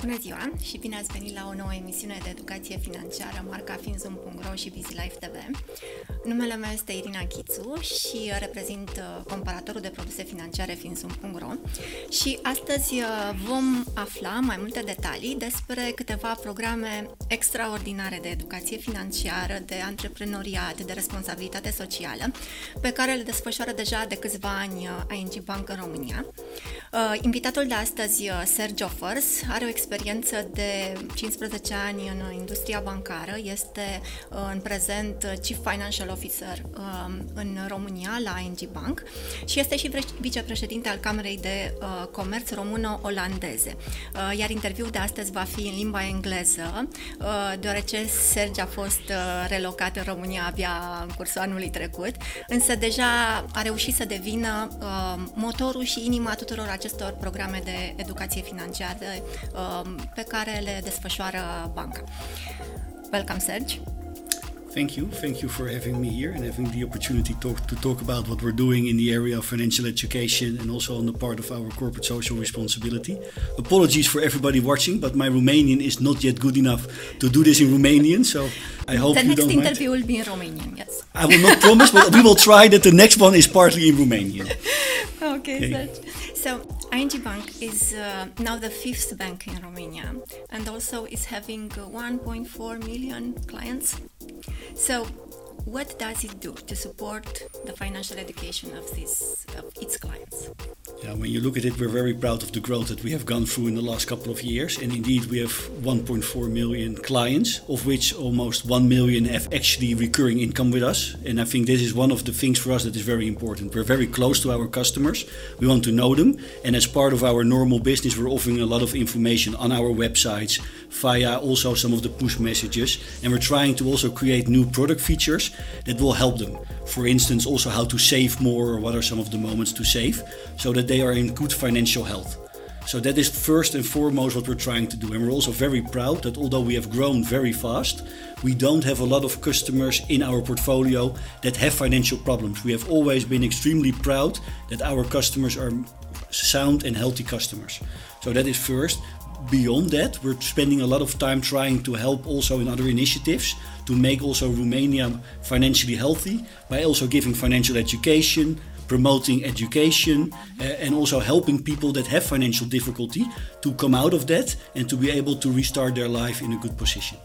Bună ziua și bine ați venit la o nouă emisiune de educație financiară marca finzoom.ro și BusyLife TV. Numele meu este Irina Chițu și reprezint uh, comparatorul de produse financiare finzoom.ro și astăzi uh, vom afla mai multe detalii despre câteva programe extraordinare de educație financiară, de antreprenoriat, de responsabilitate socială, pe care le desfășoară deja de câțiva ani uh, ING Bank în România. Invitatul de astăzi, Sergio Fers, are o experiență de 15 ani în industria bancară, este uh, în prezent Chief Financial Officer um, în România la ING Bank și este și vicepreședinte al Camerei de uh, Comerț Româno-Olandeze. Uh, iar interviul de astăzi va fi în limba engleză, deoarece Sergi a fost relocat în România abia în cursul anului trecut, însă deja a reușit să devină motorul și inima tuturor acestor programe de educație financiară Um, Um, pe care le desfășoară banca. Welcome, Serge. Thank you. Thank you for having me here and having the opportunity to, to talk about what we're doing in the area of financial education and also on the part of our corporate social responsibility. Apologies for everybody watching, but my Romanian is not yet good enough to do this in Romanian, so I hope the you don't mind. The next interview will be in Romanian, yes. I will not promise, but we will try that the next one is partly in Romanian. okay, okay. So ING Bank is uh, now the fifth bank in Romania and also is having 1.4 million clients. So what does it do to support the financial education of, this, of its clients? Yeah, when you look at it, we're very proud of the growth that we have gone through in the last couple of years. And indeed, we have 1.4 million clients, of which almost 1 million have actually recurring income with us. And I think this is one of the things for us that is very important. We're very close to our customers, we want to know them. And as part of our normal business, we're offering a lot of information on our websites via also some of the push messages. And we're trying to also create new product features that will help them. For instance, also how to save more or what are some of the moments to save so that they are in good financial health. So that is first and foremost what we're trying to do. And we're also very proud that although we have grown very fast, we don't have a lot of customers in our portfolio that have financial problems. We have always been extremely proud that our customers are sound and healthy customers. So that is first beyond that, we're spending a lot of time trying to help also in other initiatives to make also Romania financially healthy by also giving financial education, promoting education, uh, and also helping people that have financial difficulty to come out of that and to be able to restart their life in a good position.